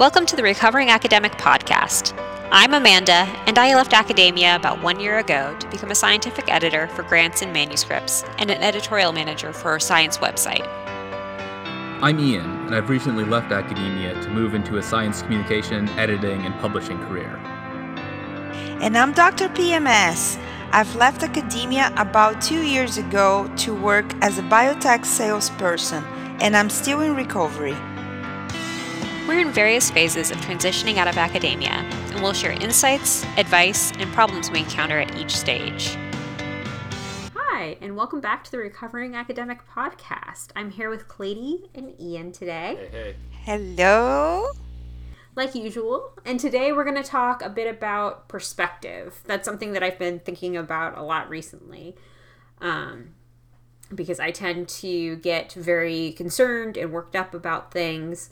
Welcome to the Recovering Academic Podcast. I'm Amanda, and I left academia about one year ago to become a scientific editor for grants and manuscripts and an editorial manager for a science website. I'm Ian, and I've recently left academia to move into a science communication, editing, and publishing career. And I'm Dr. PMS. I've left academia about two years ago to work as a biotech salesperson, and I'm still in recovery. We're in various phases of transitioning out of academia, and we'll share insights, advice, and problems we encounter at each stage. Hi, and welcome back to the Recovering Academic Podcast. I'm here with Clady and Ian today. Hey, hey. Hello? like usual. And today we're going to talk a bit about perspective. That's something that I've been thinking about a lot recently. Um, because I tend to get very concerned and worked up about things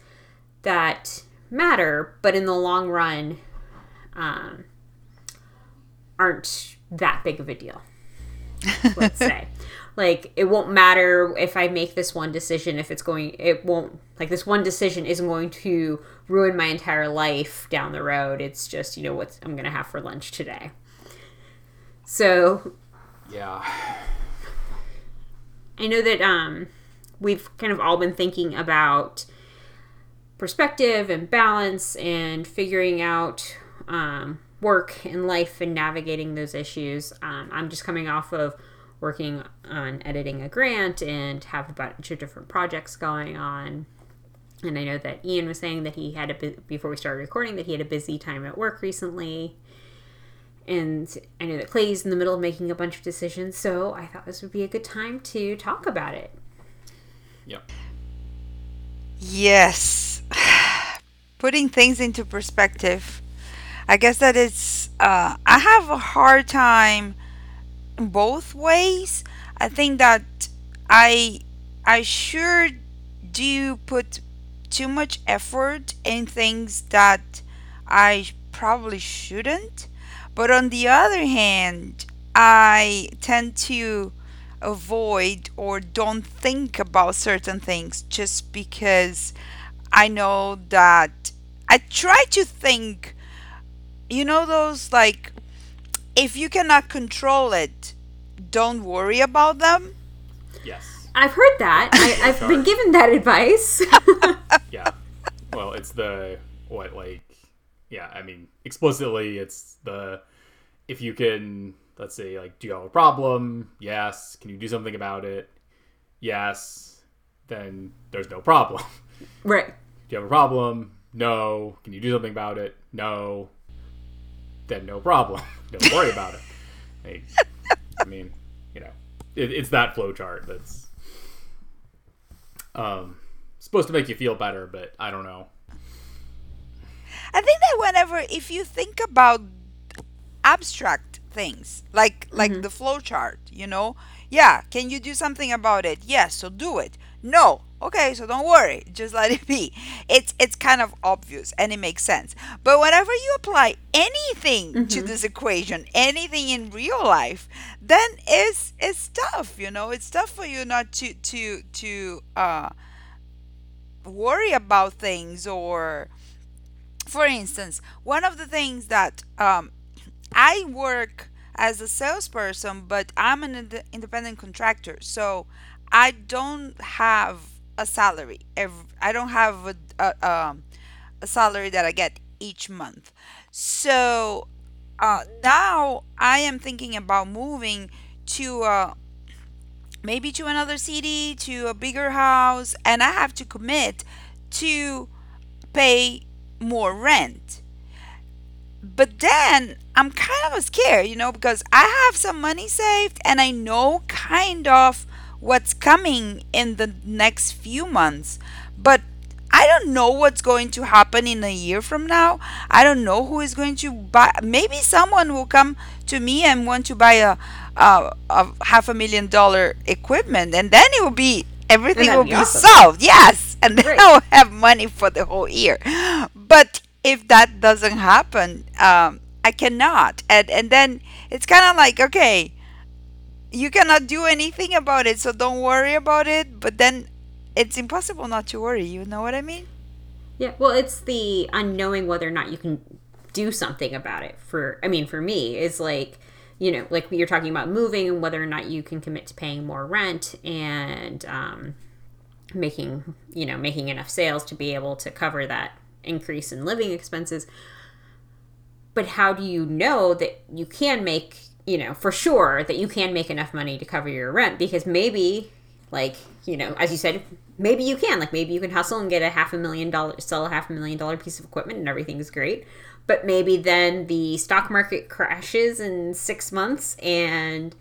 that matter, but in the long run um, aren't that big of a deal. Let's say. Like it won't matter if I make this one decision if it's going it won't like this one decision isn't going to ruin my entire life down the road. It's just, you know, what I'm going to have for lunch today. So, Yeah. I know that um, we've kind of all been thinking about perspective and balance and figuring out um, work and life and navigating those issues. Um, I'm just coming off of working on editing a grant and have a bunch of different projects going on. And I know that Ian was saying that he had a bu- before we started recording that he had a busy time at work recently. And I know that Clay's in the middle of making a bunch of decisions, so I thought this would be a good time to talk about it. Yep. Yes. Putting things into perspective. I guess that it's, uh, I have a hard time both ways. I think that I, I sure do put too much effort in things that I probably shouldn't. But on the other hand, I tend to avoid or don't think about certain things just because I know that I try to think, you know, those like, if you cannot control it, don't worry about them. Yes. I've heard that. I, I've been given that advice. Yeah. well, it's the what like yeah, I mean, explicitly it's the if you can let's say like do you have a problem? Yes. Can you do something about it? Yes. Then there's no problem. right. Do you have a problem? No. Can you do something about it? No. Then no problem. Don't worry about it. Like, I mean, you know, it, it's that flowchart that's um supposed to make you feel better, but I don't know. I think that whenever if you think about abstract things like like the flowchart, you know, yeah, can you do something about it? Yes, so do it. No. Okay, so don't worry. Just let it be. It's it's kind of obvious and it makes sense. But whenever you apply anything to this equation, anything in real life, then it's it's tough, you know. It's tough for you not to to to uh worry about things or for instance, one of the things that um, I work as a salesperson, but I'm an ind- independent contractor, so I don't have a salary. Ev- I don't have a, a, um, a salary that I get each month. So uh, now I am thinking about moving to uh, maybe to another city, to a bigger house, and I have to commit to pay more rent. But then I'm kind of scared, you know, because I have some money saved and I know kind of what's coming in the next few months. But I don't know what's going to happen in a year from now. I don't know who is going to buy. Maybe someone will come to me and want to buy a, a, a half a million dollar equipment, and then it will be everything will be awesome. solved. Yes, and then Great. I'll have money for the whole year. But if that doesn't happen, um, I cannot. And and then it's kind of like okay, you cannot do anything about it, so don't worry about it. But then it's impossible not to worry. You know what I mean? Yeah, well, it's the unknowing whether or not you can do something about it. For I mean, for me, is like you know, like you're talking about moving and whether or not you can commit to paying more rent and um, making you know making enough sales to be able to cover that increase in living expenses. But how do you know that you can make you know for sure that you can make enough money to cover your rent because maybe like you know as you said maybe you can like maybe you can hustle and get a half a million dollar sell a half a million dollar piece of equipment and everything's great. But maybe then the stock market crashes in six months and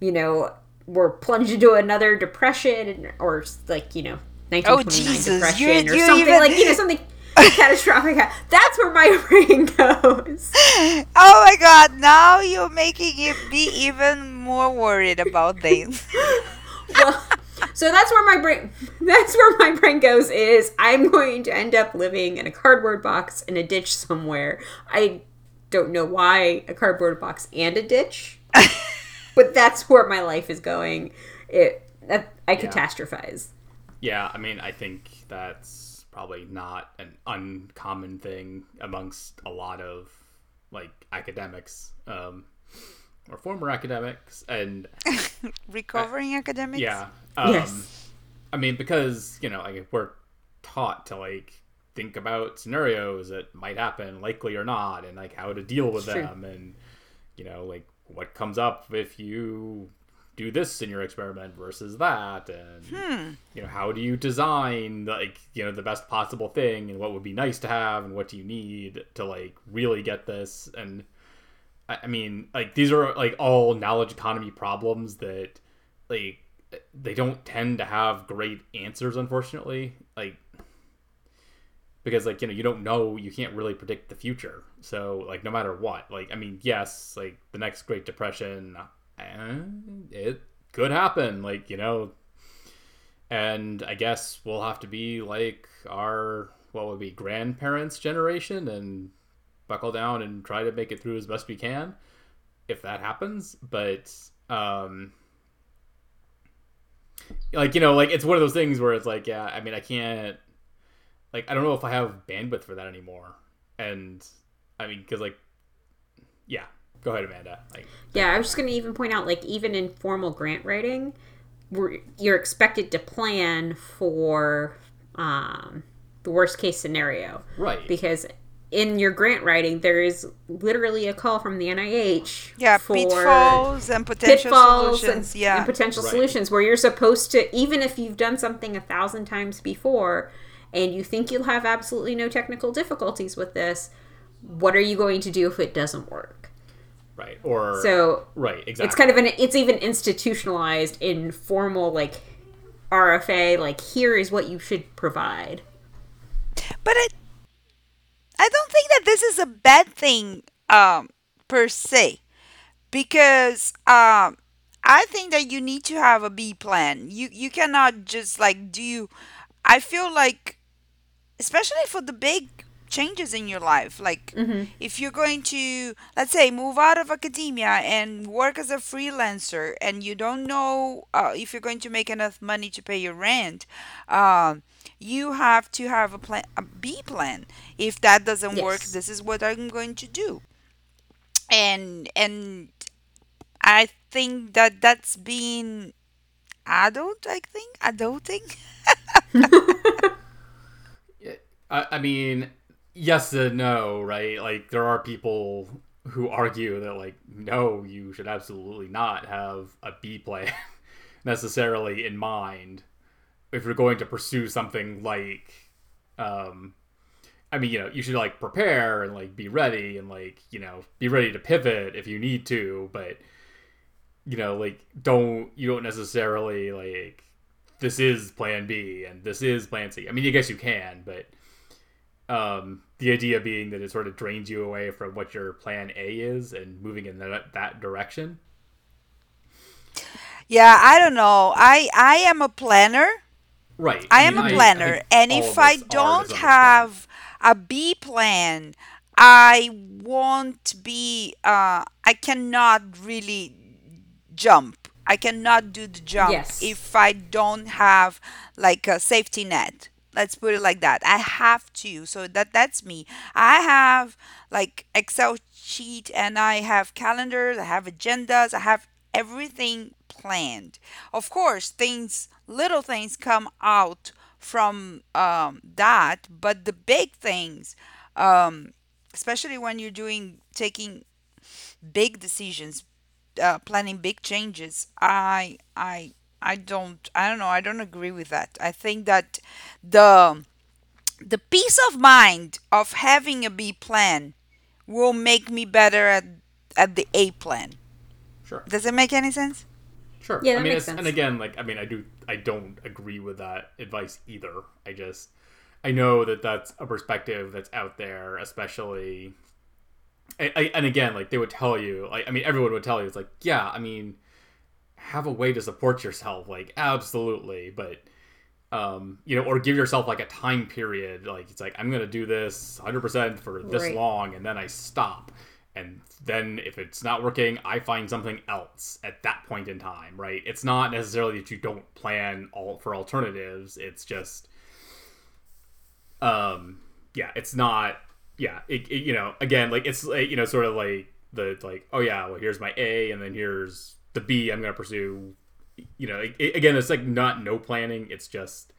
you know we're plunged into another depression or like you know 1929 depression you're, or you're something even... like you know something catastrophic that's where my brain goes oh my god now you're making it be even more worried about things well so that's where my brain that's where my brain goes is I'm going to end up living in a cardboard box in a ditch somewhere. I don't know why a cardboard box and a ditch. but that's where my life is going. It that, I yeah. catastrophize. Yeah, I mean, I think that's probably not an uncommon thing amongst a lot of like academics. Um, or former academics and recovering uh, academics. Yeah. Um, yes. I mean, because you know, like we're taught to like think about scenarios that might happen, likely or not, and like how to deal with them, and you know, like what comes up if you do this in your experiment versus that and hmm. you know how do you design like you know the best possible thing and what would be nice to have and what do you need to like really get this and I mean, like these are like all knowledge economy problems that like they don't tend to have great answers, unfortunately. Like because like you know you don't know you can't really predict the future so like no matter what like i mean yes like the next great depression it could happen like you know. And i guess we'll have to be like our what would be grandparents generation and buckle down and try to make it through as best we can if that happens. But um like you know like it's one of those things where it's like yeah i mean i can't like i don't know if i have bandwidth for that anymore. And i mean because like yeah go ahead amanda like yeah i was just going to even point out like even in formal grant writing you're expected to plan for um, the worst case scenario right because in your grant writing, there is literally a call from the NIH. Yeah, for pitfalls and potential pitfalls solutions. And, yeah, and potential right. solutions where you're supposed to, even if you've done something a thousand times before, and you think you'll have absolutely no technical difficulties with this, what are you going to do if it doesn't work? Right. Or so right. Exactly. It's kind of an. It's even institutionalized in formal like RFA. Like here is what you should provide. But it I don't think that this is a bad thing um, per se, because um, I think that you need to have a B plan. You you cannot just like do. I feel like, especially for the big changes in your life, like mm-hmm. if you're going to let's say move out of academia and work as a freelancer, and you don't know uh, if you're going to make enough money to pay your rent. Um, you have to have a plan a b plan if that doesn't work this is what i'm going to do and and i think that that's being adult i think adulting I, I mean yes and no right like there are people who argue that like no you should absolutely not have a b plan necessarily in mind if you're going to pursue something like um I mean, you know, you should like prepare and like be ready and like, you know, be ready to pivot if you need to, but you know, like don't you don't necessarily like this is plan B and this is plan C. I mean, I guess you can, but um the idea being that it sort of drains you away from what your plan A is and moving in that that direction. yeah i don't know i i am a planner Right. I am a planner, I and if I don't have a B plan, I won't be. Uh, I cannot really jump. I cannot do the jump Yes. if I don't have like a safety net. Let's put it like that. I have to so that that's me. I have like excel sheet and i have calendars i have agendas i have everything planned. Of course things little things come out from um, that but the big things um, especially when you're doing taking big decisions uh, planning big changes i i i don't i don't know i don't agree with that i think that the the peace of mind of having a b plan will make me better at at the a plan Sure. does it make any sense Sure. Yeah, I that mean, makes it's, and again, like, I mean, I do, I don't agree with that advice either. I just, I know that that's a perspective that's out there, especially, I, I, and again, like they would tell you, like, I mean, everyone would tell you, it's like, yeah, I mean, have a way to support yourself, like, absolutely, but. Um, you know, or give yourself like a time period. Like it's like I'm gonna do this 100% for this Right. long, and then I stop and then if it's not working i find something else at that point in time right it's not necessarily that you don't plan all for alternatives it's just um yeah it's not yeah it, it- you know again like it's like, you know sort of like the like oh yeah well here's my a and then here's the b i'm gonna pursue you know it- again it's like not no planning it's just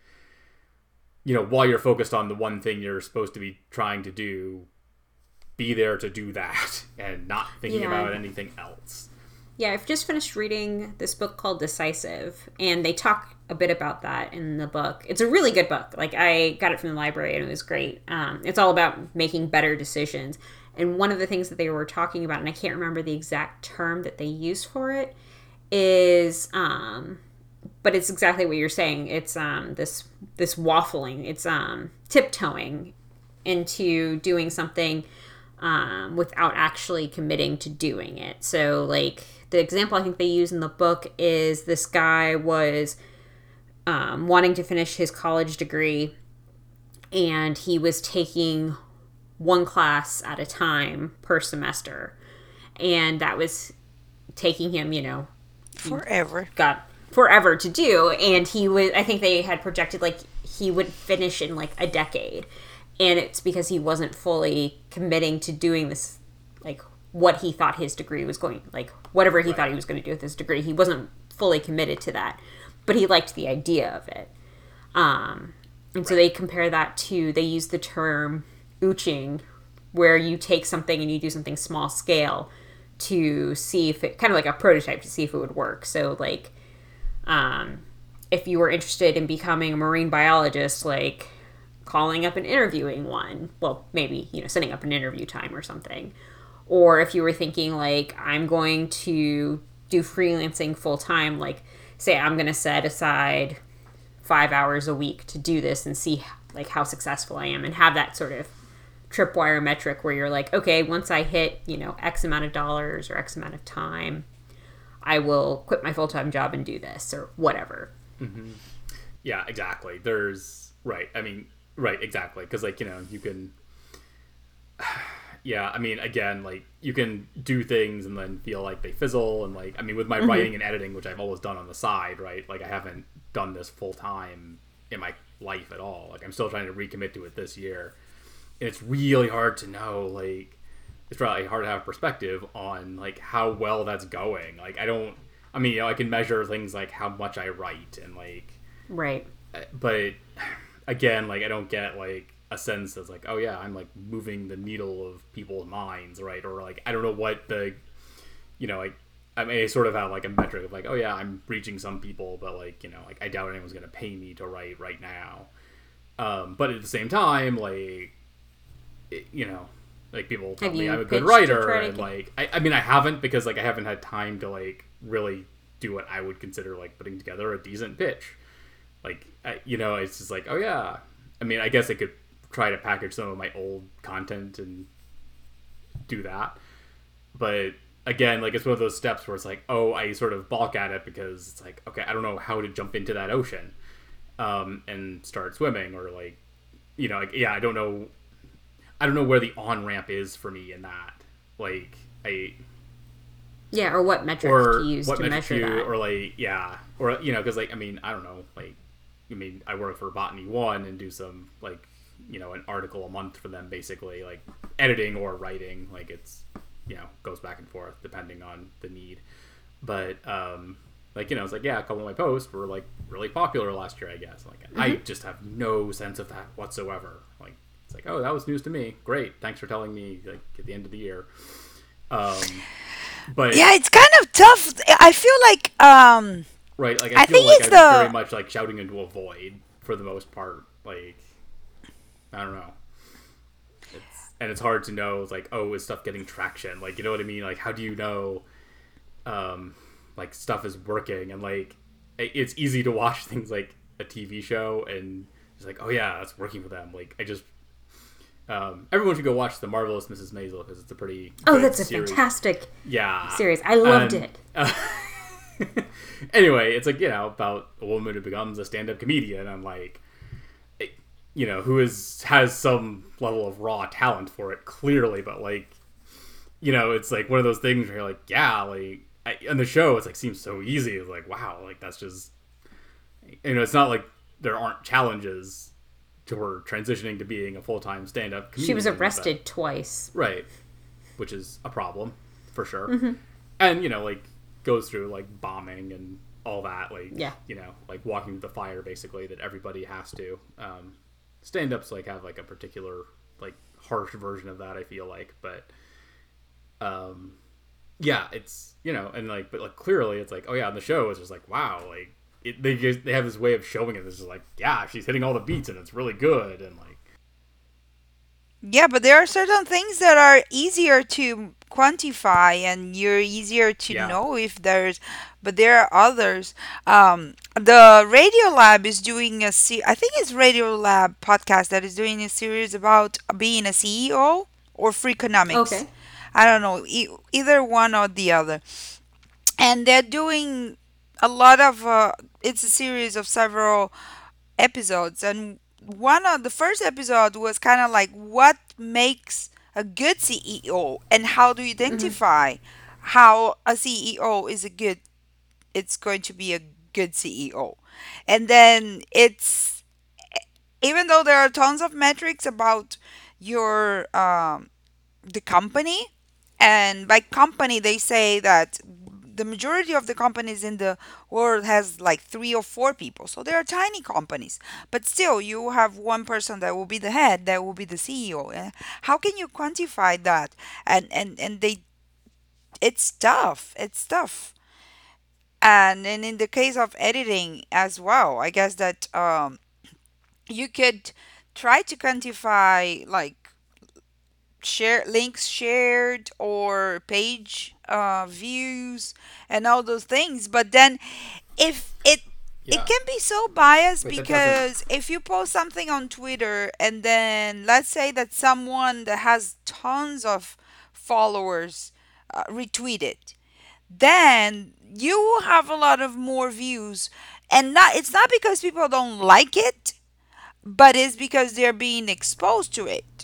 you know while you're focused on the one thing you're supposed to be trying to do be there to do that and not thinking Yeah. about anything else. Yeah, I've just finished reading this book called Decisive, and they talk a bit about that in the book. It's a really good book. Like I got it from the library, and it was great. Um, it's all about making better decisions. And one of the things that they were talking about, and I can't remember the exact term that they use for it, is, um, but it's exactly what you're saying. It's um, this this waffling. It's um, tiptoeing into doing something um, without actually committing to doing it. So, like, the example I think they use in the book is this guy was um, wanting to finish his college degree and he was taking one class at a time per semester. And that was taking him, you know, forever. got forever to do. And he was i think they had projected like he would finish in like a decade. And it's because he wasn't fully committing to doing this like what he thought his degree was going like whatever he thought he was going to do with his degree. He wasn't fully committed to that but he liked the idea of it. Um and so they compare that to they use the term ooching where you take something and you do something small scale to see if it kind of like a prototype to see if it would work so like um, if you were interested in becoming a marine biologist, like calling up and interviewing one, well, maybe, you know, setting up an interview time or something. Or if you were thinking, like, I'm going to do freelancing full time, like, say, I'm going to set aside five hours a week to do this and see, like, how successful I am and have that sort of tripwire metric where you're like, okay, once I hit, you know, X amount of dollars or X amount of time, I will quit my full time job and do this or whatever. Mm-hmm. Yeah, exactly. There's right. I mean, right, exactly. Because like you know, you can. Yeah, I mean, again, like you can do things and then feel like they fizzle, and like I mean, with my writing and editing, which I've always done on the side, right? Like I haven't done this full time in my life at all. Like I'm still trying to recommit to it this year, it's really hard to know. Like it's probably hard to have perspective on like how well that's going. Like I don't. I mean, you know, I can measure things like how much I write and like Right. but again like i don't get like a sense that's like oh yeah i'm like moving the needle of people's minds right or like i don't know what the you know like i mean i sort of have like a metric of like oh yeah i'm reaching some people but like you know like i doubt anyone's gonna pay me to write right now um but at the same time like it, you know like people tell Have me i'm a good writer and like I, I mean i haven't because like i haven't had time to like really do what i would consider like putting together a decent pitch. Like I, you know it's just like oh yeah. I mean i guess i could try to package some of my old content and do that. But again like it's one of those steps where it's like oh i sort of balk at it because it's like okay i don't know how to jump into that ocean um, and start swimming or like you know like yeah i don't know i don't know where the on ramp is for me in that like i Yeah, or what metric or to use what to measure you that. or like yeah or you know because like i mean i don't know like I mean, I work for Botany One and do some like, you know, an article a month for them, basically like editing or writing. Like it's, you know, goes back and forth depending on the need. But um, like you know, it's like yeah, a couple of my posts were like really popular last year, I guess. Like mm-hmm. I just have no sense of that whatsoever. Like oh, that was news to me. Great, thanks for telling me. Like at the end of the year. Um, but yeah, it's kind of tough. I feel like um Right, like I, I feel think like it's I'm the... very much like shouting into a void for the most part. Like I don't know. It's, and it's hard to know like, oh, is stuff getting traction? Like, you know what I mean? Like how do you know um like stuff is working and like it's easy to watch things like a TV show and it's like, oh yeah, that's working for them. Like I just um, everyone should go watch the marvelous Mrs. Maisel because it's a pretty oh, that's a fantastic yeah series. I loved and, it. Uh, anyway, it's like you know about a woman who becomes a stand-up comedian and like you know who is has some level of raw talent for it clearly, but like you know it's like one of those things where you're like yeah like I, on the show it's like seems so easy. It's like wow like that's just you know it's not like there aren't challenges to her transitioning to being a full-time stand-up comedian. She was arrested twice. Right. Which is a problem for sure. Mm-hmm. And you know like goes through like bombing and all that like yeah you know like walking the fire basically that everybody has to um stand-ups like have like a particular like harsh version of that i feel like but um yeah it's you know and like but like clearly it's like oh yeah on the show it's just like wow like it, they just they have this way of showing it This is like yeah she's hitting all the beats and it's really good and like yeah, but there are certain things that are easier to quantify and you're easier to yeah. know if there's but there are others um, the Radiolab is doing a se- i think it's Radiolab podcast that is doing a series about being a ceo or freakonomics okay. i don't know e- either one or the other and they're doing a lot of uh, it's a series of several episodes and one of the first episode was kind of like what makes a good CEO and how do you mm-hmm. identify mm-hmm. how a CEO is a good it's going to be a good CEO. And then it's even though there are tons of metrics about your um, the company and by company they say that the majority of the companies in the world has like three or four people. So they are tiny companies. But still you have one person that will be the head that will be the ceo how can you quantify that? And and and they it's tough. It's tough. And and in the case of editing as well i guess that um you could try to quantify like share links shared or page uh, views and all those things. But then if it yeah. it can be so biased but because if you post something on twitter and then let's say that someone that has tons of followers uh, retweet it then you will have a lot of more views. And not it's not because people don't like it but it's because they're being exposed to it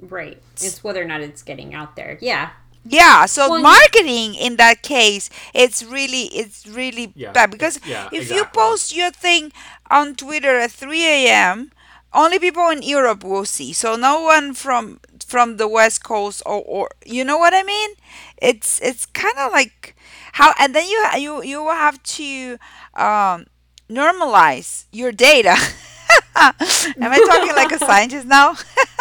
Right. It's whether or not it's getting out there. Yeah. Yeah, so well, marketing in that case, it's really it's really yeah, bad because yeah, if exactly. you post your thing on Twitter at 3 a.m., only people in Europe will see. So no one from from the West Coast or, or you know what I mean? It's it's kind of like how and then you you you will have to um, normalize your data. Am I talking like a scientist now?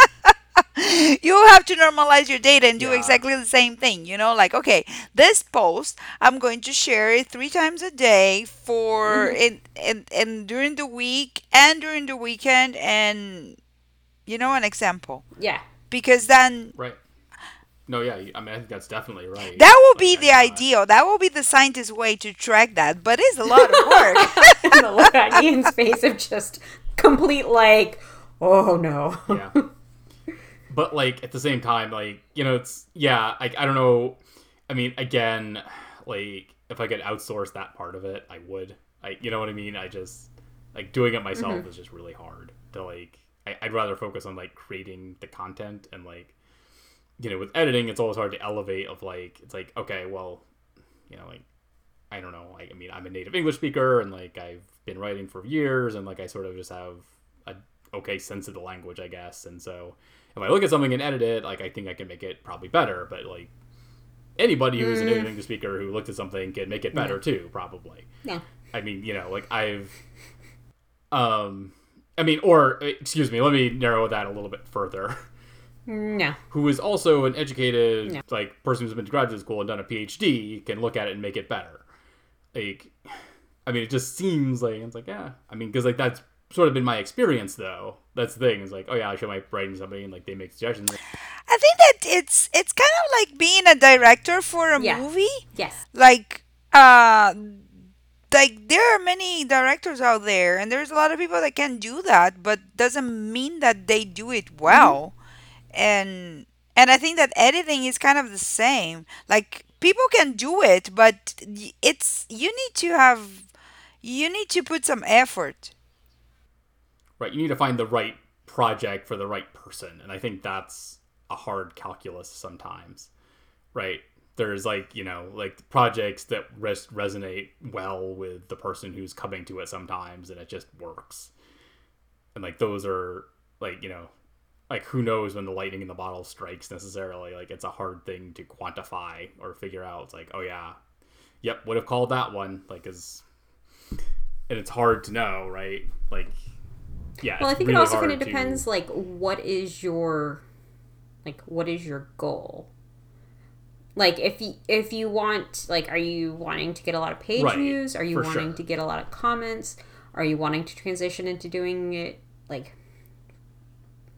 you have to normalize your data and do yeah. exactly the same thing you know like okay this post i'm going to share it three times a day for mm-hmm. in, in in during the week and during the weekend and you know an example yeah because then right no, yeah, I mean, I think that's definitely right. That will be the ideal. That will be the scientist way to track that, but it's a lot of work. and the look on Ian's face of just complete like, oh no. Yeah but like at the same time, like you know, it's yeah. I I don't know. I mean, again, like if I could outsource that part of it, I would. I you know what I mean. I just like doing it myself mm-hmm. is just really hard to like. I, I'd rather focus on like creating the content and like you know with editing it's always hard to elevate of like it's like okay well you know like I don't know. Like, I mean, I'm a native English speaker, and like I've been writing for years, and like I sort of just have a okay sense of the language, I guess. And so if I look at something and edit it, like I think I can make it probably better. But like anybody who's an native English speaker who looked at something can make it better too, probably. Yeah. I mean, you know, like I've, um, I mean, or excuse me, let me narrow that a little bit further. No. Who is also an educated, No. like, person who's been to graduate school and done a PhD can look at it and make it better. Like, I mean, it just seems like it's like, yeah. I mean, because like that's sort of been my experience, though. That's the thing. Is like, oh yeah, I show my writing to somebody and like they make suggestions. I think that it's it's kind of like being a director for a Yeah. movie. Yes. Like uh like there are many directors out there and there's a lot of people that can do that, but doesn't mean that they do it well. And and I think that editing is kind of the same. Like people can do it, but it's you need to have you need to put some effort. Right you need to find the right project for the right person and i think that's a hard calculus sometimes. Right there's like you know like projects that res- resonate well with the person who's coming to it sometimes and it just works. And like those are like you know like who knows when the lightning in the bottle strikes necessarily like it's a hard thing to quantify or figure out. It's like oh yeah. Yep would have called that one like is and it's hard to know right? Like yeah Well, I think really it also kind of to- depends, like, what is your, like, what is your goal? Like, if you if you want, like, are you wanting to get a lot of page Right, views? Are you wanting sure. to get a lot of comments? Are you wanting to transition into doing it like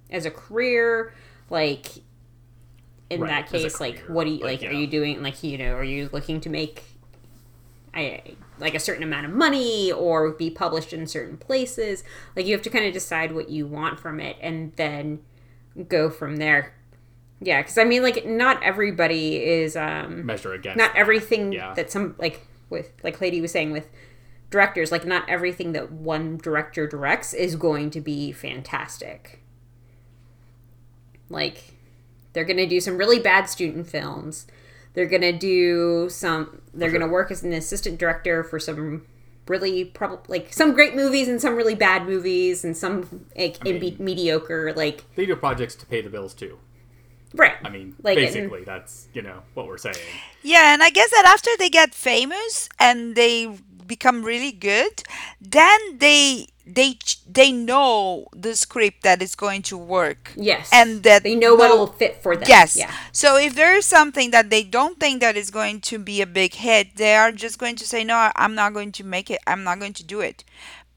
as a career? Like, in Right, that case, like, what do you like, like? Are you doing like you know? Are you looking to make I like a certain amount of money or be published in certain places. Like you have to kind of decide what you want from it and then go from there. Yeah, because I mean, like not everybody is um measure against not everything Yeah. that some like with like Lady was saying with directors like not everything that one director directs is going to be fantastic. Like they're going to do some really bad student films. They're going to do some they're sure. going to work as an assistant director for some really probably like some great movies and some really bad movies and some like mean- imbe- mediocre like they do projects to pay the bills too right. i mean Like, and- basically that's you know what we're saying Yeah, and I guess that after they get famous and they become really good, then they they they know the script that is going to work. Yes. And that they know what will fit for them. Yes. Yeah. So if there is something that they don't think that is going to be a big hit, they are just going to say, "No, I'm not going to make it. I'm not going to do it,"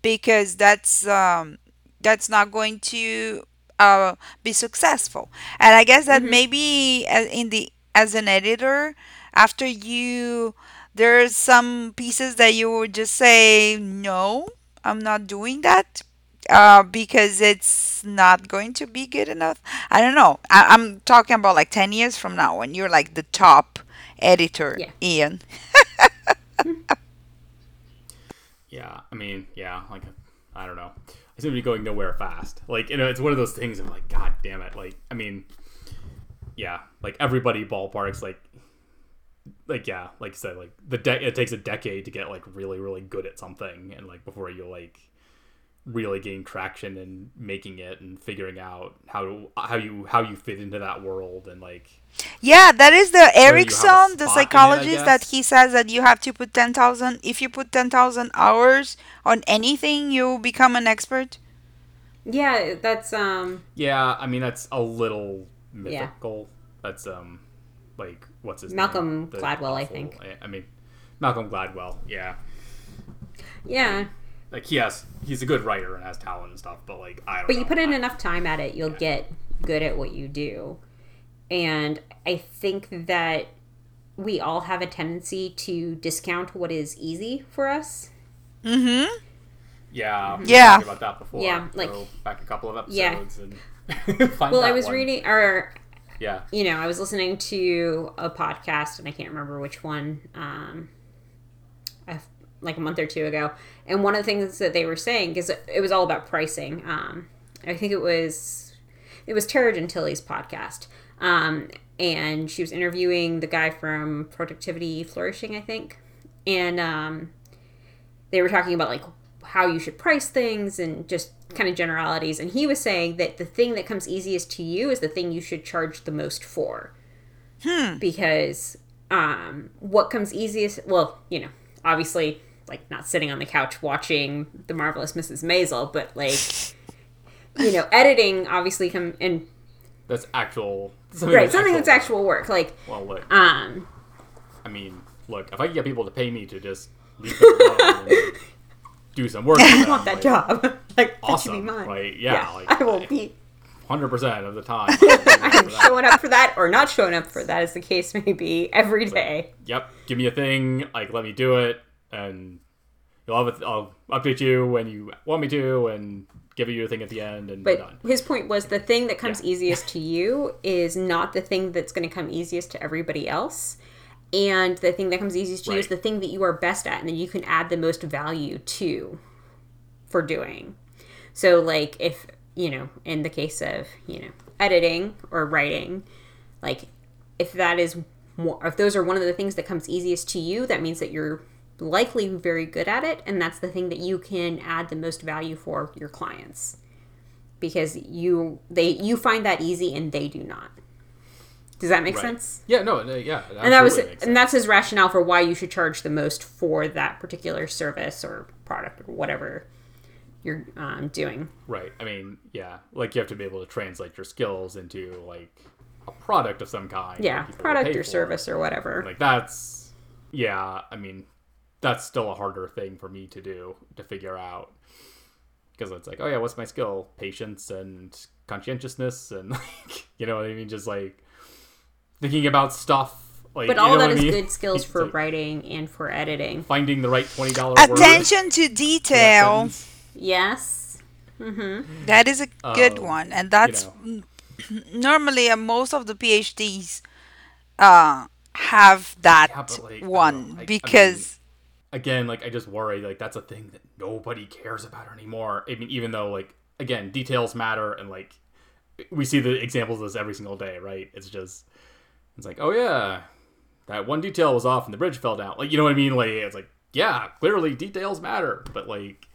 because that's um, that's not going to uh, be successful. And I guess that maybe uh, in the as an editor, after you there's some pieces that you would just say, "No, I'm not doing that." uh, because it's not going to be good enough. I don't know. I- I'm talking about like 10 years from now when you're like the top editor, Yeah. Ian. yeah i mean yeah like i don't know i seem to be going nowhere fast like you know it's one of those things i'm like god damn it like i mean yeah like everybody ballparks like like yeah like I said like the de- it takes a decade to get like really really good at something and like before you like really gain traction and making it and figuring out how to how you how you fit into that world and like Yeah, that is the you Ericsson, the spot in it, psychologist, that he says that you have to put 10,000, if you put 10,000 hours on anything, you become an expert. Yeah, that's um yeah i mean that's a little Yeah. mythical that's um like what's his Malcolm name Malcolm Gladwell, I think. i mean malcolm gladwell yeah yeah. like he has he's a good writer and has talent and stuff but like i don't But know. you put in I- enough time at it, you'll get good at what you do. And I think that we all have a tendency to discount what is easy for us. Mm-hmm. Yeah, we Yeah. talked about that before. Yeah, like- Go back a couple of episodes Yeah. and find Well, I was one. reading or Yeah, you know, I was listening to a podcast and I can't remember which one, um, like a month or two ago. And one of the things that they were saying, because it was all about pricing, um, I think it was, it was Tara Gentile's podcast. Um, and she was interviewing the guy from Productive Flourishing, I think. and um, they were talking about like how you should price things and just kind of generalities. And he was saying that the thing that comes easiest to you is the thing you should charge the most for. Hmm. Because um, what comes easiest, well, you know, obviously, like not sitting on the couch watching The Marvelous Mrs. Maisel, but like, you know, editing obviously come and That's actual. Something right that's something that's work. actual work. Like, Well, look. um, I mean, look. If I can get people to pay me to just leave it alone do some work, I want that job. like, that should be Awesome. mine. Like, yeah, like, I will be Hundred percent of the time. I'm showing up for that or not showing up for that, as the case may be, every day. yep. Give me a thing. Like, let me do it, and you'll have it. I'll update you when you want me to, and give you a thing at the end, and we're But done. his point was the thing that comes Yeah. easiest to you is not the thing that's going to come easiest to everybody else. And the thing that comes easiest to you is the thing that you are best at and that you can add the most value to for doing. So, like, if, you know, in the case of, you know, editing or writing, like, if that is more, if those are one of the things that comes easiest to you, that means that you're likely very good at it. And that's the thing that you can add the most value for your clients because you they you find that easy and they do not. Does that make Right. sense? Yeah. No. Yeah. And that was and that's his rationale for why you should charge the most for that particular service or product or whatever you're um, doing. Right. I mean, yeah. Like you have to be able to translate your skills into like a product of some kind. Yeah, that people will product or service or whatever. Like that's yeah. I mean, that's still a harder thing for me to do to figure out because it's like, oh yeah, what's my skill? Patience and conscientiousness and like you know what I mean. Just like thinking about stuff. Like, but all know that I mean? good skills for like writing and for editing. Finding the right twenty dollar Attention to detail. Yes. That is a good Um, one, and that's normally uh, most of the PhDs uh, have that Yeah, like, one don't know, I- I because again, like I just worry like that's a thing that nobody cares about anymore. I mean, even though like again, details matter and like we see the examples of this every single day, right? It's just it's like, oh yeah, that one detail was off and the bridge fell down. Like you know what I mean? Like it's like, yeah, clearly details matter, but like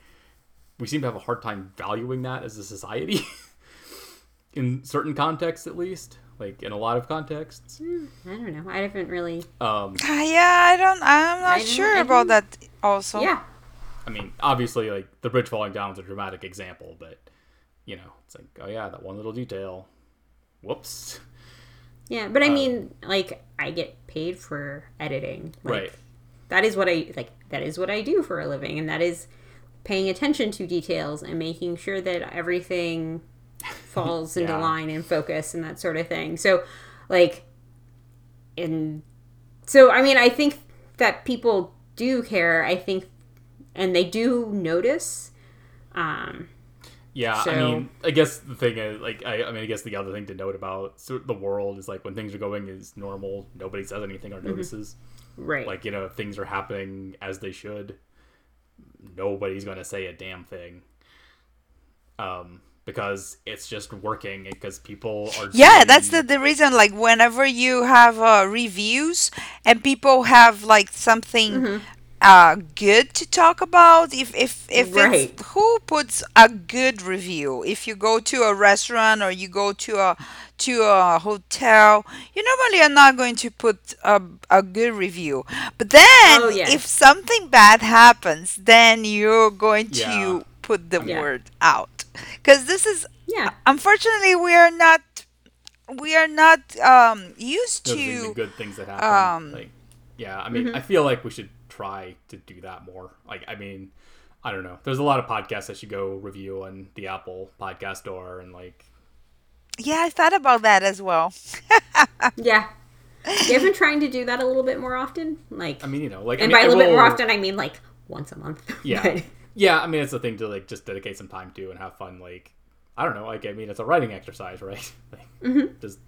we seem to have a hard time valuing that as a society. in certain contexts at least. Like in a lot of contexts. I don't know. I haven't really. Um Ah, yeah, I don't. I'm not I don't- sure about that. Also, Yeah. I mean, obviously, like the bridge falling down is a dramatic example, but you know, it's like, oh yeah, that one little detail. Whoops. Yeah, but I mean, like, I get paid for editing. Like, right. That is what I like. That is what I do for a living, and that is paying attention to details and making sure that everything falls into line and focus and that sort of thing. So, like, and so I mean, I think that people do care. I think, and they do notice. Um, Yeah, I mean, I guess the thing is, like, I, I mean, I guess the other thing to note about sort of the world is like when things are going as normal, nobody says anything or notices. right. Like, you know, if things are happening as they should, nobody's going to say a damn thing. Um, because it's just working because people are. Yeah, doing- that's the, the reason. Like, whenever you have uh, reviews and people have like something Mm-hmm. Uh, good to talk about, if if if Right. it's who puts a good review? If you go to a restaurant or you go to a to a hotel, you normally are not going to put a, a good review. But then, Oh, yeah. if something bad happens, then you're going to Yeah. put the Yeah. word out. Because this is yeah. unfortunately we are not we are not um used those are the to good things that happen. um, like, yeah, I mean, Mm-hmm. I feel like we should try to do that more. Like, I mean, I don't know. There's a lot of podcasts that should go review on the Apple Podcast Store, and like, yeah i thought about that as well Yeah. You've been trying to do that a little bit more often? Like, I mean, you know, like, and I by a a I little bit more often, I mean like once a month. Yeah, But- yeah. I mean, it's a thing to like just dedicate some time to and have fun. Like, I don't know. Like, I mean, it's a writing exercise, right? like, Mm-hmm. just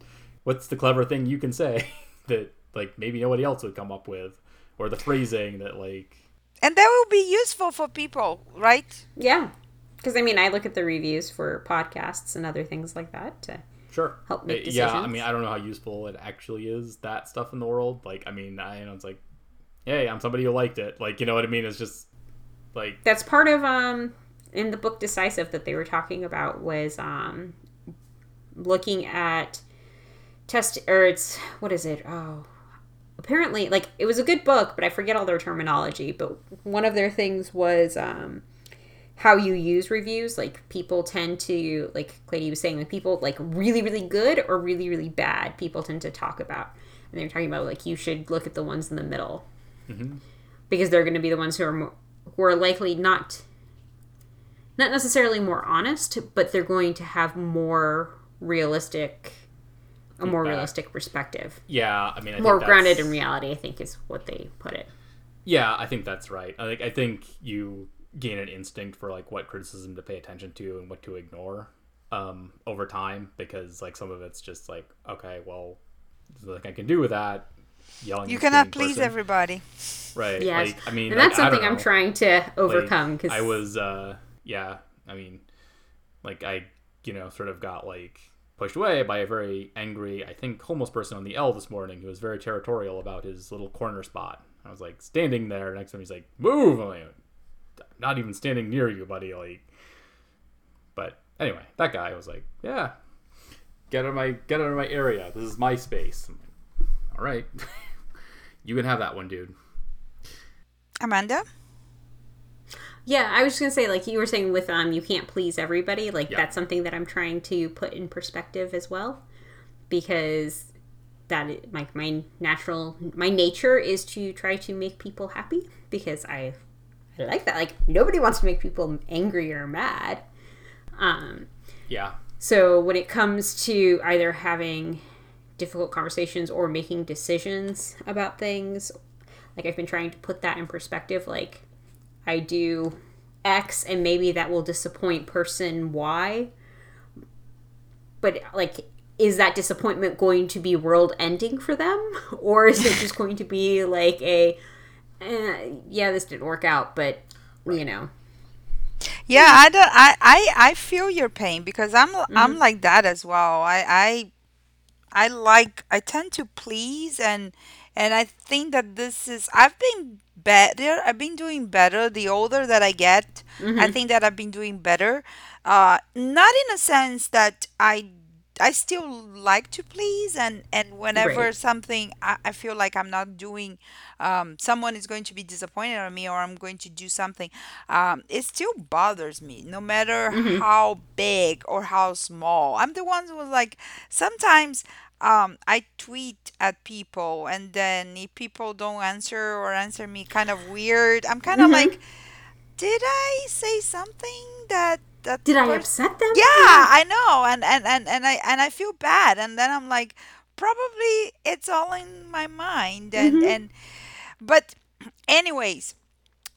what's the clever thing you can say that like maybe nobody else would come up with, or the phrasing that like and that will be useful for people right yeah. Because, I mean, I look at the reviews for podcasts and other things like that. To, Sure. help make Uh, Yeah, I mean, I don't know how useful it actually is that stuff in the world. Like, I mean, I you know it's like, hey, I'm somebody who liked it. Like, you know what I mean? It's just like that's part of um in the book Decisive that they were talking about was um looking at test or it's what is it? Oh, apparently like it was a good book, but I forget all their terminology. But one of their things was um how you use reviews. Like people tend to like Clady was saying, like people like really really good or really really bad. People tend to talk about, and they're talking about like you should look at the ones in the middle mm-hmm. because they're going to be the ones who are more, who are likely not not necessarily more honest, but they're going to have more realistic a more Feedback. realistic perspective. yeah. I mean, I more think that's- grounded in reality, I think is what they put it. Yeah, I think that's right. I think I think you gain an instinct for like what criticism to pay attention to and what to ignore um, over time because like some of it's just like okay, well, there's nothing I can do with that. Yelling. You cannot please person. everybody. Right. Yes. Like, I mean, and like, that's I something I'm trying to overcome because I was, uh, yeah. I mean, like I, you know, sort of got like pushed away by a very angry, I think, homeless person on the L this morning who was very territorial about his little corner spot. I was like standing there next to him. He's like, "Move!" I'm like, "I'm not even standing near you, buddy. Like, but anyway, that guy was like, "Yeah, get out of my get out of my area. This is my space." Like, All right, you can have that one, dude. Amanda? Yeah, I was just gonna say, like you were saying with um, you can't please everybody. Like Yeah. that's something that I'm trying to put in perspective as well, because that like my natural, my nature is to try to make people happy because I, I like that. Like nobody wants to make people angry or mad. Um, Yeah, so when it comes to either having difficult conversations or making decisions about things, like I've been trying to put that in perspective. Like I do X and maybe that will disappoint person Y. But like is that disappointment going to be world ending for them or is it just going to be like a eh, yeah this didn't work out but you know Yeah, I don't. I, I, I feel your pain because I'm Mm-hmm. I'm like that as well. I, I I like I tend to please and and I think that this is I've been better. I've been doing better the older that I get. Mm-hmm. I think that I've been doing better. Uh, not in a sense that I I still like to please and and whenever Right. something I, I feel like I'm not doing um, someone is going to be disappointed on me or I'm going to do something um, it still bothers me no matter how big or how small I'm the one who was like sometimes um, I tweet at people and then if people don't answer or answer me kind of weird I'm kind of like did I say something that that did i upset them? Yeah, I know, and and and and I and I feel bad, and then I'm like, probably it's all in my mind, and and, but, anyways,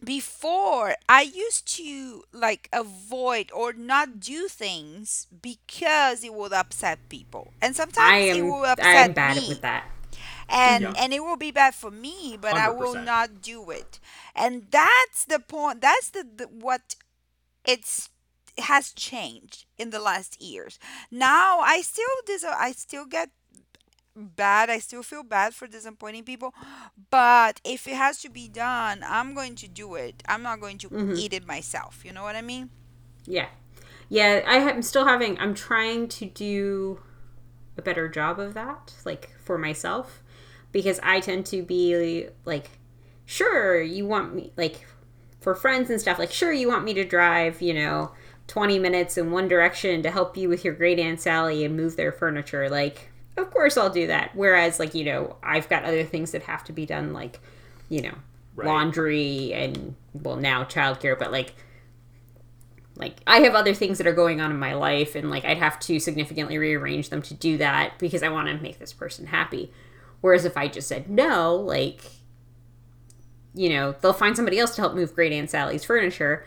before I used to like avoid or not do things because it would upset people, and sometimes i it am will i upset am bad me. with that. And Yeah. and it will be bad for me but i will not do it. And that's the point that's the, the what it's it has changed in the last years. Now i still dis- i still get bad i still feel bad for disappointing people but if it has to be done i'm going to do it i'm not going to Mm-hmm. eat it myself you know what i mean Yeah. Yeah, I am still having I'm trying to do a better job of that, like for myself, because I tend to be like sure, you want me like for friends and stuff, like sure you want me to drive, you know, 20 minutes in one direction to help you with your great aunt Sally and move their furniture, like of course I'll do that. Whereas like, you know, I've got other things that have to be done like, you know, Right. laundry and well now childcare, but like like I have other things that are going on in my life and like I'd have to significantly rearrange them to do that because I want to make this person happy. Whereas if I just said no, like you know, they'll find somebody else to help move Great Aunt Sally's furniture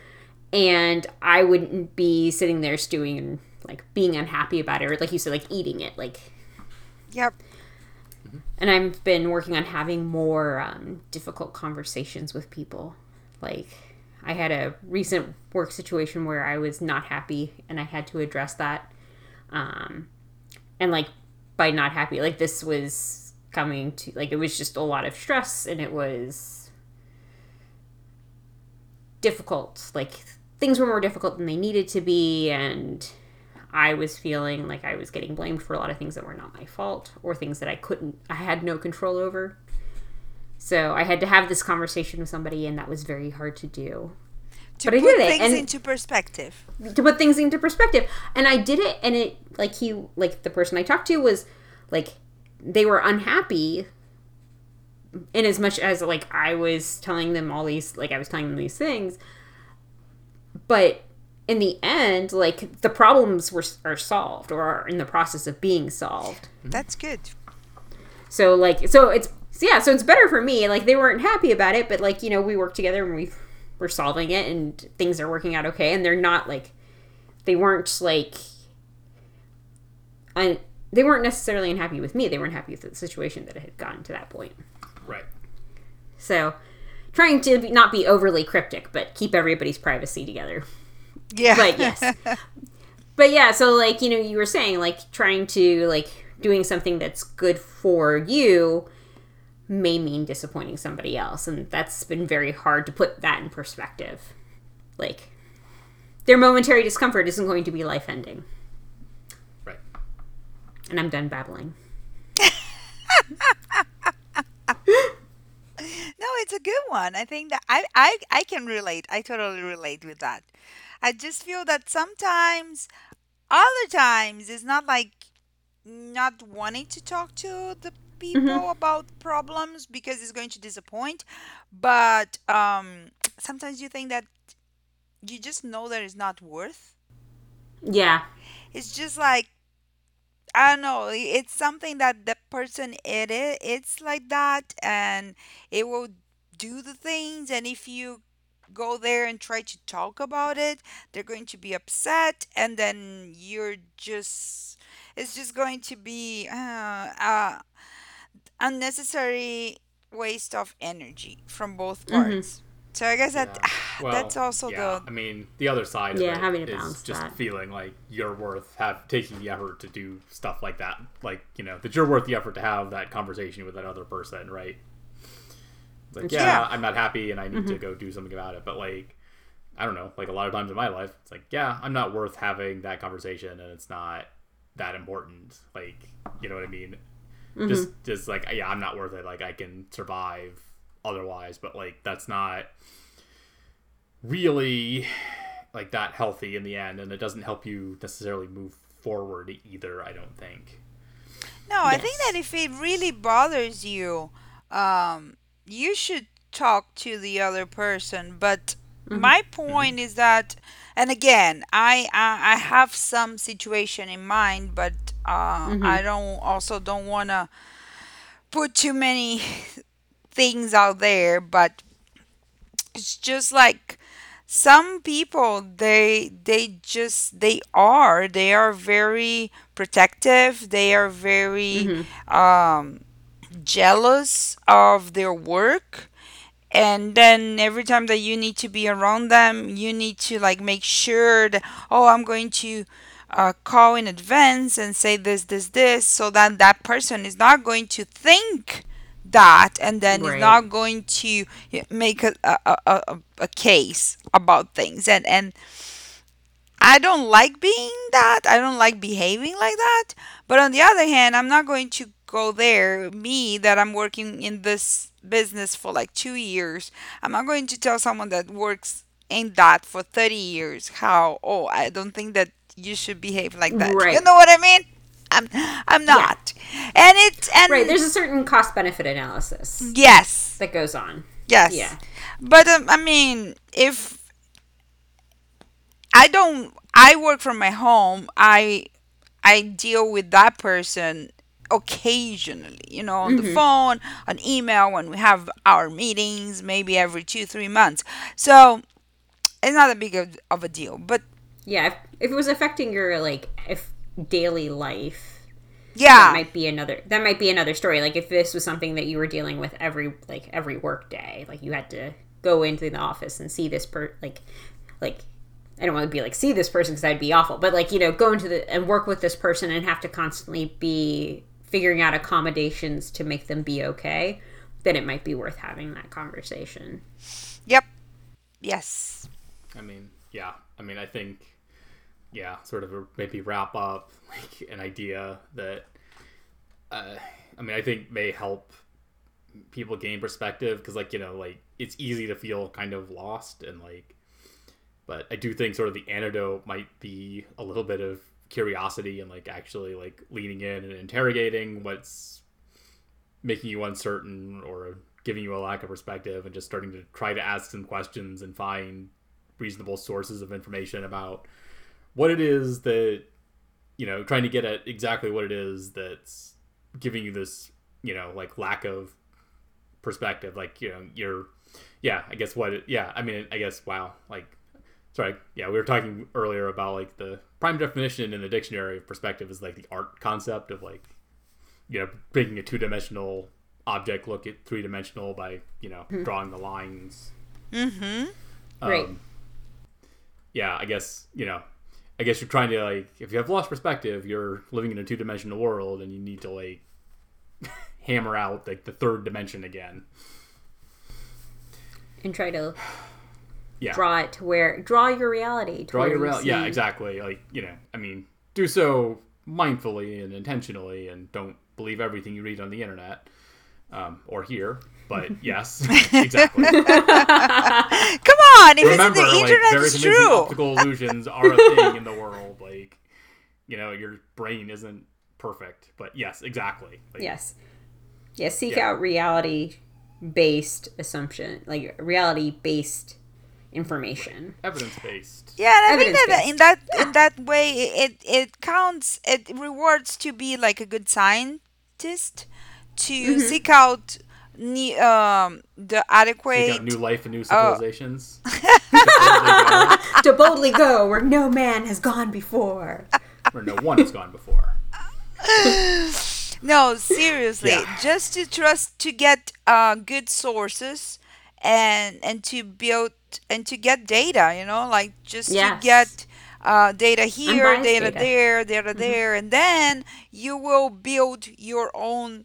and I wouldn't be sitting there stewing and like being unhappy about it or like you said like eating it like yep and I've been working on having more um, difficult conversations with people. Like, I had a recent work situation where I was not happy and I had to address that. Um, and, like, by not happy, like, this was coming to, like, it was just a lot of stress and it was difficult. Like things were more difficult than they needed to be, and I was feeling like I was getting blamed for a lot of things that were not my fault or things that I couldn't, I had no control over. So I had to have this conversation with somebody, and that was very hard to do. To But I put did it, and- into perspective. to put things into perspective. And I did it, and it like he like the person I talked to was like they were unhappy in as much as like I was telling them all these like I was telling them these things, but in the end, like the problems were are solved or are in the process of being solved. That's good. So like so it's so yeah, so it's better for me. Like they weren't happy about it, but like, you know, we worked together and we were solving it and things are working out okay and they're not like they weren't like I they weren't necessarily unhappy with me. They weren't happy with the situation that it had gotten to that point. Right. So trying to be, not be overly cryptic, but keep everybody's privacy together. Yeah. But yes. but yeah, so like, you know, you were saying like trying to like doing something that's good for you may mean disappointing somebody else and that's been very hard to put that in perspective. Like their momentary discomfort isn't going to be life ending. Right. And I'm done babbling. No, it's a good one. I think that I, I I can relate. I totally relate with that. I just feel that sometimes, other times, it's not like not wanting to talk to the people about problems because it's going to disappoint, but um, sometimes you think that you just know that it's not worth. Yeah. It's just like I don't know. It's something that the person it is. It's like that, and it will do the things. And if you go there and try to talk about it, they're going to be upset, and then you're just. It's just going to be uh, uh, unnecessary waste of energy from both parts. So I guess that Well, that's also yeah, the I mean, the other side Yeah, of it having to is balance just that. feeling like you're worth have taking the effort to do stuff like that. Like, you know, that you're worth the effort to have that conversation with that other person, right? It's like, yeah, Yeah. I'm not happy and I need Mm-hmm. to go do something about it. But like I don't know, like a lot of times in my life, it's like, yeah, I'm not worth having that conversation and it's not that important. Like, you know what I mean? Mm-hmm. Just just like yeah, I'm not worth it. Like I can survive otherwise, but like that's not really like that healthy in the end and it doesn't help you necessarily move forward either, I don't think. No, I think that if it really bothers you, um, you should talk to the other person. But my point is that, and again, I I, I have some situation in mind, but uh, I don't also don't want to put too many things out there. But it's just like some people they they just they are they are very protective they are very um jealous of their work and then every time that you need to be around them you need to like make sure that oh i'm going to uh, call in advance and say this this this so that that person is not going to think that and then is not going to make a, a, a, a case about things and and I don't like being that. I don't like behaving like that. But on the other hand, I'm not going to go there. Me, that I'm working in this business for like two years, I'm not going to tell someone that works in that for 30 years how, oh, I don't think that you should behave like that. You know what I mean? I'm, I'm not. And it's, and Right, there's a certain cost benefit analysis yes, that goes on. yes. Yeah. But um, I mean, if I don't, I work from my home. I I deal with that person occasionally, you know, on the mm-hmm. phone, on email when we have our meetings, maybe every two three months. So it's not a big of, of a deal. But Yeah, if, if it was affecting your like if daily life, yeah, that might be another that might be another story. Like if this was something that you were dealing with every like every work day, like you had to go into the office and see this per like like I don't want to be like see this person because that'd be awful, but like you know go into the and work with this person and have to constantly be figuring out accommodations to make them be okay. Then it might be worth having that conversation. yep, Yes. I mean, yeah. I mean, I think, yeah, sort of a, maybe wrap up like an idea that, uh, I mean, I think may help people gain perspective because, like, you know, like it's easy to feel kind of lost and like, but I do think sort of the antidote might be a little bit of curiosity and like actually like leaning in and interrogating what's making you uncertain or giving you a lack of perspective and just starting to try to ask some questions and find reasonable sources of information about what it is that you know trying to get at exactly what it is that's giving you this you know like lack of perspective. Like you know you're yeah i guess what it, yeah i mean i guess wow like sorry yeah we were talking earlier about like the prime definition in the dictionary of perspective is like the art concept of like you know making a two-dimensional object look at three-dimensional by you know drawing the lines Mm-hmm. Right. Um, yeah, I guess you know. I guess you're trying to like, if you have lost perspective, you're living in a two dimensional world, and you need to like hammer out like the third dimension again. and try to Yeah, draw it to where draw your reality. To draw where your you real. Yeah, exactly. Like you know, I mean, do so mindfully and intentionally, and don't believe everything you read on the internet um, or hear. But yes, exactly. Come on, if remember, it's the like it's true. optical illusions are a thing in the world. Like, you know, your brain isn't perfect, but yes, exactly. Like, Yes. Yeah, seek Yeah. out reality based assumption, like reality based information. evidence based. Yeah, and I think that in that in that way it it counts it rewards to be like a good scientist to Mm-hmm. seek out ne- um the Seek adequate out new life and Oh. new civilizations. Where to boldly go where no man has gone before. Where no one has gone before. No, seriously, Yeah. just to trust to get uh, good sources and and to build and to get data, you know, like just Yes. to get uh, data here, Unbiased data, data. Mm-hmm. there, data there, and then you will build your own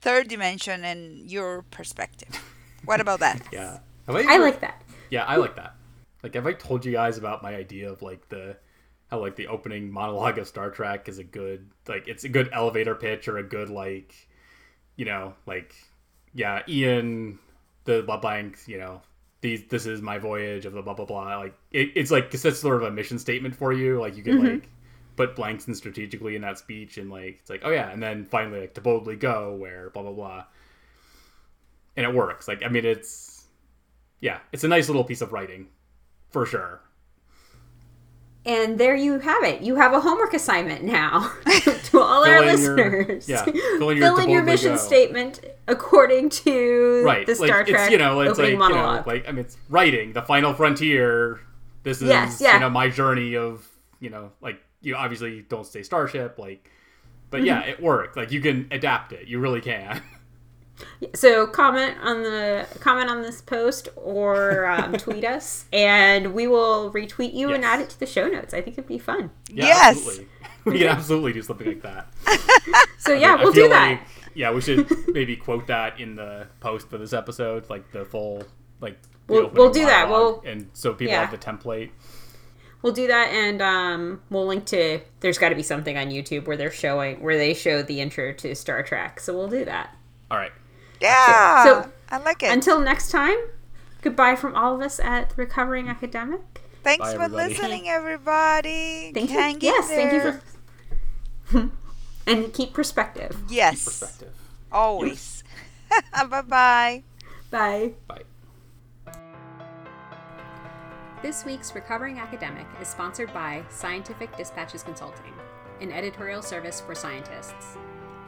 third dimension and your perspective. What about that? Yeah. Have I ever- like that. Yeah, I like that. Like, have I told you guys about my idea of like the how like the opening monologue of Star Trek is a good like it's a good elevator pitch or a good like you know like yeah Ian the blah blank you know these this is my voyage of the blah blah blah. Like it, it's like it's sort of a mission statement for you. Like you can mm-hmm. like put blanks in strategically in that speech and like it's like oh yeah. And then finally like to boldly go where blah blah blah. And it works. Like I mean it's yeah it's a nice little piece of writing for sure And there you have it. You have a homework assignment now to all our in your- listeners. yeah, fill in your Fill in your mission go. statement according to right the Star like Trek it's you know it's opening like monologue. you know like i mean it's writing the final frontier this is Yes, yeah. you know my journey of you know like you obviously don't say starship like but yeah Mm-hmm. it worked like you can adapt it you really can So comment on the comment on this post or um, tweet us, and we will retweet you and add it to the show notes. I think it'd be fun. yeah, Yes. absolutely we can absolutely do something like that So yeah, I we'll do that. like- yeah we should maybe quote that in the post for this episode like the full like We'll- we'll do that. We'll- and so people yeah. have the template We'll do that, and um, we'll link to. There's got to be something on YouTube where they're showing where they show the intro to Star Trek. So we'll do that. all right Yeah, So- I like it. Until next time, goodbye from all of us at Recovering Academic. Thanks Bye, for everybody. listening, everybody. Thank Hang you. in Yes, thank you for. and keep perspective. Yes, perspective always. bye bye. Bye. bye This week's Recovering Academic is sponsored by Scientific Dispatches Consulting, an editorial service for scientists.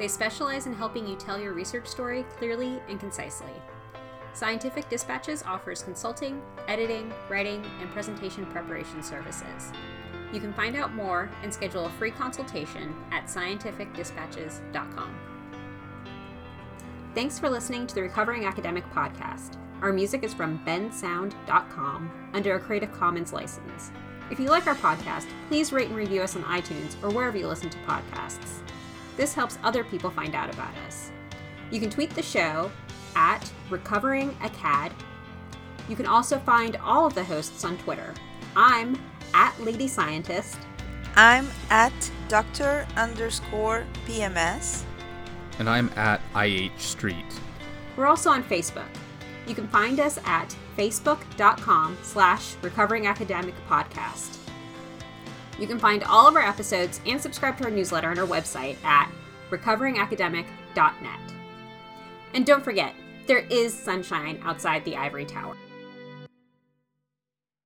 They specialize in helping you tell your research story clearly and concisely. Scientific Dispatches offers consulting, editing, writing, and presentation preparation services. You can find out more and schedule a free consultation at scientificdispatches.com. Thanks for listening to the Recovering Academic Podcast. Our music is from bensound.com under a Creative Commons license. If you like our podcast, please rate and review us on iTunes or wherever you listen to podcasts. This helps other people find out about us. You can tweet the show at Recovering Acad, You can also find all of the hosts on Twitter. I'm at Lady Scientist. I'm at Dr. underscore PMS. And I'm at IH Street. We're also on Facebook. You can find us at facebook.com slash recovering academic podcast. You can find all of our episodes and subscribe to our newsletter on our website at recoveringacademic.net. And don't forget, there is sunshine outside the ivory tower.